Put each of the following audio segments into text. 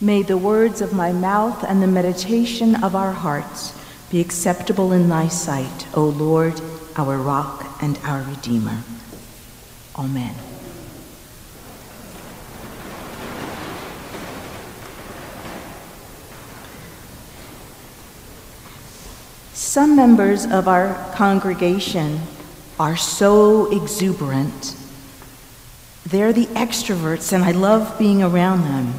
May the words of my mouth and the meditation of our hearts be acceptable in thy sight, O Lord, our rock and our redeemer. Amen. Some members of our congregation are so exuberant. They're the extroverts, and I love being around them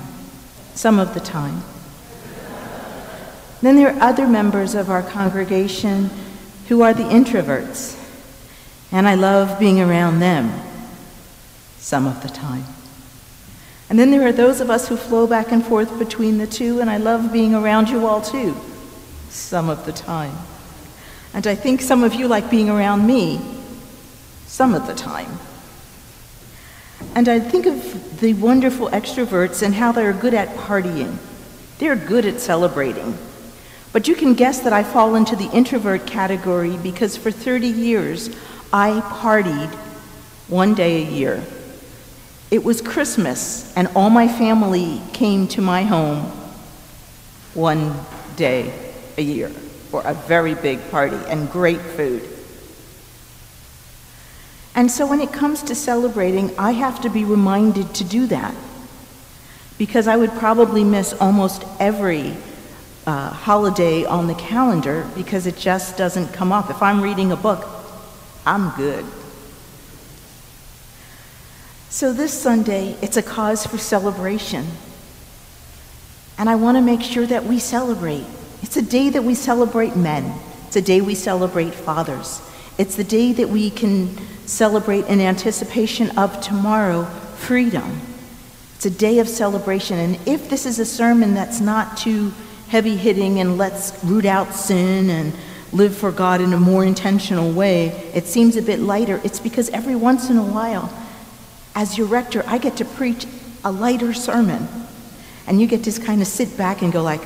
some of the time. Then there are other members of our congregation who are the introverts, and I love being around them some of the time. And then there are those of us who flow back and forth between the two, and I love being around you all too, some of the time. And I think some of you like being around me some of the time. And I think of the wonderful extroverts and how they're good at partying. They're good at celebrating. But you can guess that I fall into the introvert category because for 30 years I partied one day a year. It was Christmas, and all my family came to my home one day a year for a very big party and great food. And so when it comes to celebrating, I have to be reminded to do that. Because I would probably miss almost every uh, holiday on the calendar because it just doesn't come up. If I'm reading a book, I'm good. So this Sunday, it's a cause for celebration. And I want to make sure that we celebrate. It's a day that we celebrate men, it's a day we celebrate fathers. It's the day that we can celebrate in anticipation of tomorrow freedom. It's a day of celebration. And if this is a sermon that's not too heavy hitting and let's root out sin and live for God in a more intentional way, it seems a bit lighter. It's because every once in a while, as your rector, I get to preach a lighter sermon. And you get to kind of sit back and go like,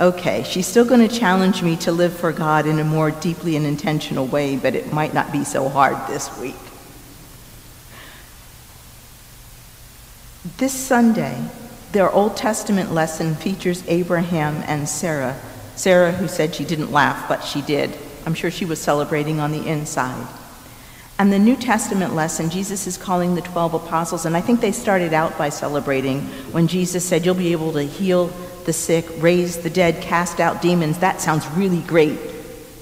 okay, she's still going to challenge me to live for God in a more deeply and intentional way, but it might not be so hard this week. This Sunday, their Old Testament lesson features Abraham and Sarah. Sarah, who said she didn't laugh, but she did. I'm sure she was celebrating on the inside. And the New Testament lesson, Jesus is calling the 12 apostles, and I think they started out by celebrating when Jesus said, You'll be able to heal the sick, raise the dead, cast out demons. That sounds really great.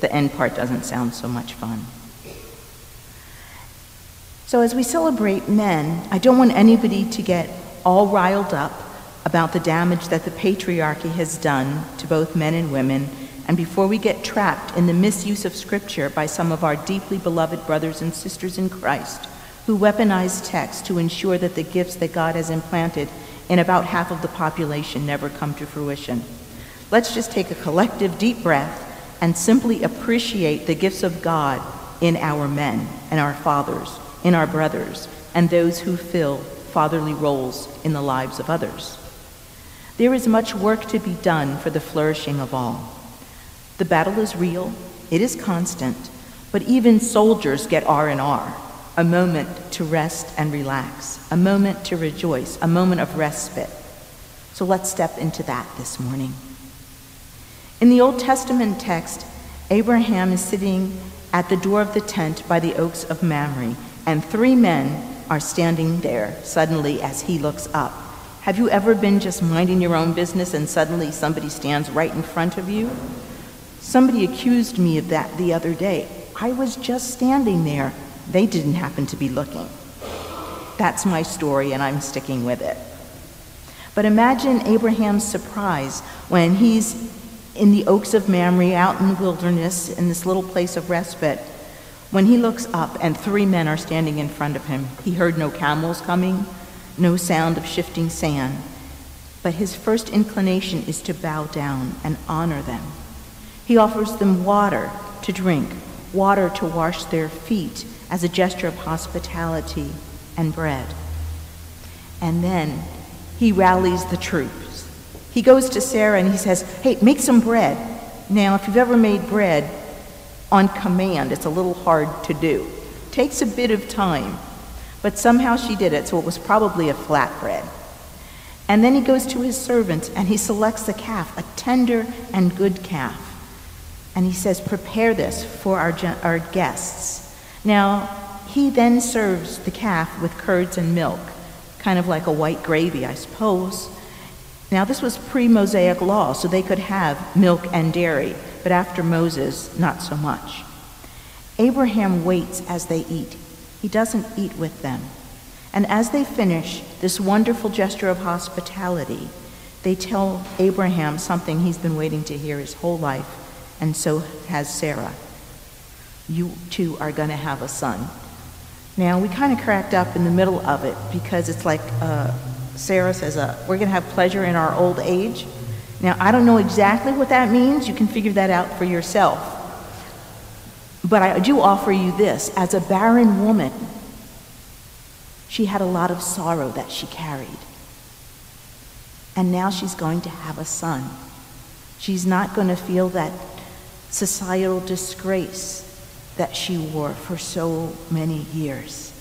The end part doesn't sound so much fun. So, as we celebrate men, I don't want anybody to get all riled up about the damage that the patriarchy has done to both men and women, and before we get trapped in the misuse of Scripture by some of our deeply beloved brothers and sisters in Christ who weaponize text to ensure that the gifts that God has implanted and about half of the population never come to fruition. Let's just take a collective deep breath and simply appreciate the gifts of God in our men and our fathers, in our brothers, and those who fill fatherly roles in the lives of others. There is much work to be done for the flourishing of all. The battle is real, it is constant, but even soldiers get R&R a moment to rest and relax, a moment to rejoice, a moment of respite. So let's step into that this morning. In the Old Testament text, Abraham is sitting at the door of the tent by the oaks of Mamre, and three men are standing there suddenly as he looks up. Have you ever been just minding your own business and suddenly somebody stands right in front of you? Somebody accused me of that the other day. I was just standing there they didn't happen to be looking. That's my story, and I'm sticking with it. But imagine Abraham's surprise when he's in the oaks of Mamre, out in the wilderness, in this little place of respite, when he looks up and three men are standing in front of him. He heard no camels coming, no sound of shifting sand, but his first inclination is to bow down and honor them. He offers them water to drink, water to wash their feet, as a gesture of hospitality and bread. And then he rallies the troops. He goes to Sarah and he says, Hey, make some bread. Now, if you've ever made bread on command, it's a little hard to do. Takes a bit of time, but somehow she did it, so it was probably a flatbread. And then he goes to his servants and he selects a calf, a tender and good calf. And he says, Prepare this for our, our guests. Now, he then serves the calf with curds and milk, kind of like a white gravy, I suppose. Now, this was pre Mosaic law, so they could have milk and dairy, but after Moses, not so much. Abraham waits as they eat, he doesn't eat with them. And as they finish this wonderful gesture of hospitality, they tell Abraham something he's been waiting to hear his whole life, and so has Sarah. You two are going to have a son. Now, we kind of cracked up in the middle of it because it's like uh, Sarah says, uh, We're going to have pleasure in our old age. Now, I don't know exactly what that means. You can figure that out for yourself. But I do offer you this as a barren woman, she had a lot of sorrow that she carried. And now she's going to have a son. She's not going to feel that societal disgrace that she wore for so many years.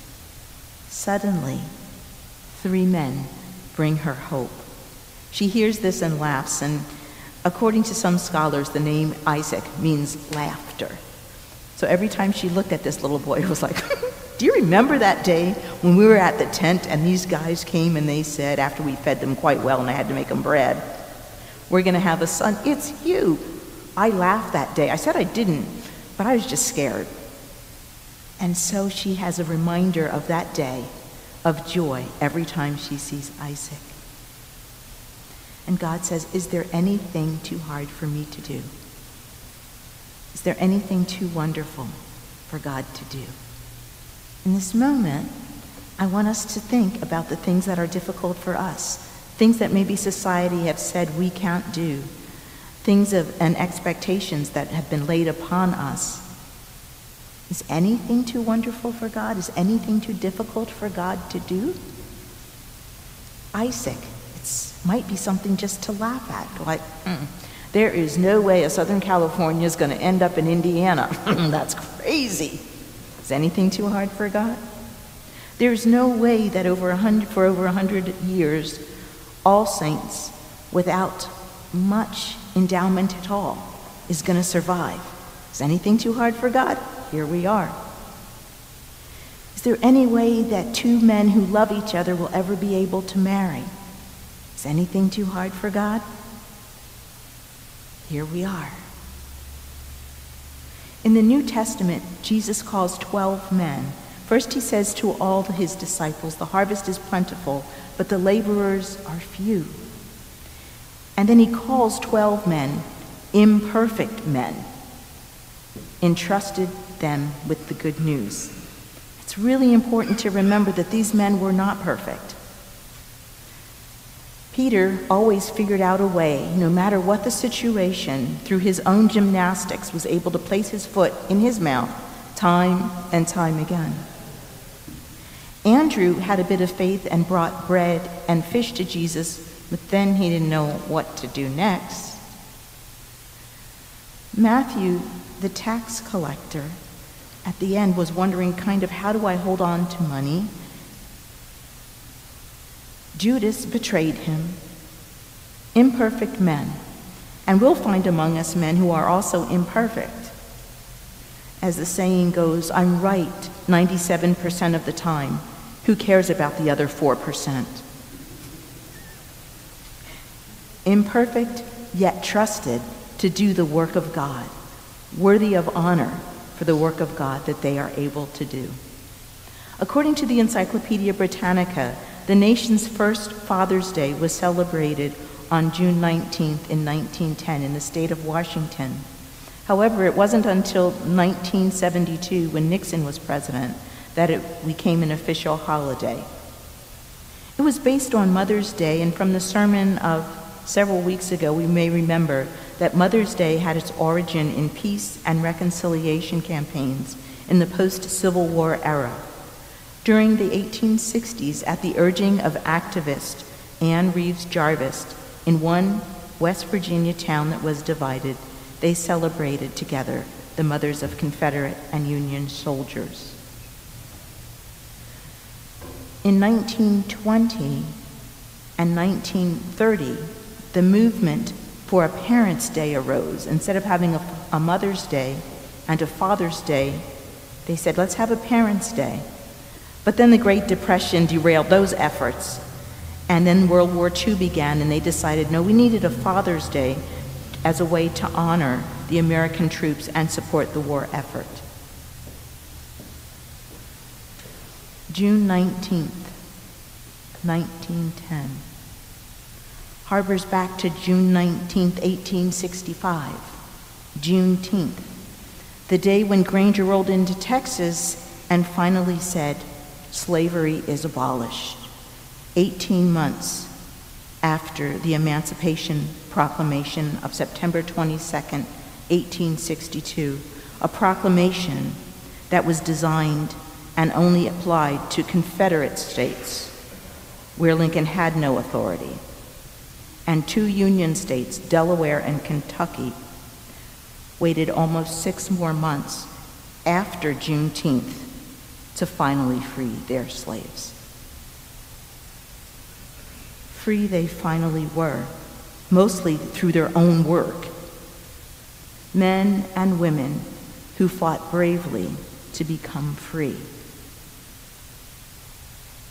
Suddenly, three men bring her hope. She hears this and laughs, and according to some scholars, the name Isaac means laughter. So every time she looked at this little boy, it was like, Do you remember that day when we were at the tent and these guys came and they said, after we fed them quite well and I had to make them bread, we're going to have a son? It's you. I laughed that day. I said I didn't, but I was just scared. And so she has a reminder of that day of joy every time she sees Isaac. And God says, Is there anything too hard for me to do? Is there anything too wonderful for God to do? In this moment, I want us to think about the things that are difficult for us, things that maybe society have said we can't do, things of, and expectations that have been laid upon us. Is anything too wonderful for God? Is anything too difficult for God to do? Isaac, it might be something just to laugh at, like, mm, there is no way a Southern California is going to end up in Indiana. That's crazy. Is anything too hard for God? There's no way that over a hundred, for over a hundred years, all saints, without much endowment at all, is going to survive. Is anything too hard for God? Here we are. Is there any way that two men who love each other will ever be able to marry? Is anything too hard for God? Here we are. In the New Testament, Jesus calls 12 men. First, he says to all his disciples, The harvest is plentiful, but the laborers are few. And then he calls 12 men, imperfect men, entrusted them with the good news. It's really important to remember that these men were not perfect. Peter always figured out a way, no matter what the situation, through his own gymnastics, was able to place his foot in his mouth time and time again. Andrew had a bit of faith and brought bread and fish to Jesus, but then he didn't know what to do next. Matthew, the tax collector, at the end was wondering kind of how do I hold on to money? Judas betrayed him. Imperfect men. And we'll find among us men who are also imperfect. As the saying goes, I'm right 97% of the time. Who cares about the other 4%? Imperfect, yet trusted to do the work of God, worthy of honor for the work of God that they are able to do. According to the Encyclopedia Britannica, the nation's first Father's Day was celebrated on June 19th in 1910 in the state of Washington. However, it wasn't until 1972, when Nixon was president, that it became an official holiday. It was based on Mother's Day, and from the sermon of several weeks ago, we may remember that Mother's Day had its origin in peace and reconciliation campaigns in the post Civil War era. During the 1860s, at the urging of activist Anne Reeves Jarvis, in one West Virginia town that was divided, they celebrated together the mothers of Confederate and Union soldiers. In 1920, and 1930, the movement for a Parents' Day arose. Instead of having a, a Mother's Day and a Father's Day, they said, let's have a Parents' Day. But then the Great Depression derailed those efforts. And then World War II began, and they decided, no, we needed a Father's Day as a way to honor the American troops and support the war effort. June 19th, 1910 harbors back to June 19, 1865, Juneteenth, the day when Granger rolled into Texas and finally said, slavery is abolished. 18 months after the Emancipation Proclamation of September 22, 1862, a proclamation that was designed and only applied to Confederate states where Lincoln had no authority and two Union states, Delaware and Kentucky, waited almost six more months after Juneteenth to finally free their slaves. Free they finally were, mostly through their own work. Men and women who fought bravely to become free.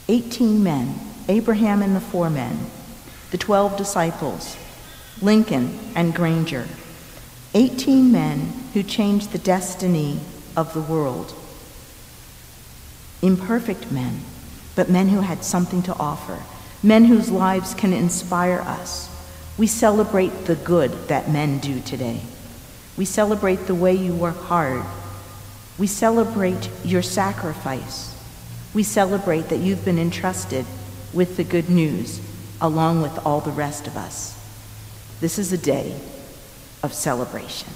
Eighteen men, Abraham and the four men, the 12 disciples, Lincoln and Granger, 18 men who changed the destiny of the world. Imperfect men, but men who had something to offer, men whose lives can inspire us. We celebrate the good that men do today. We celebrate the way you work hard. We celebrate your sacrifice. We celebrate that you've been entrusted with the good news along with all the rest of us. This is a day of celebration.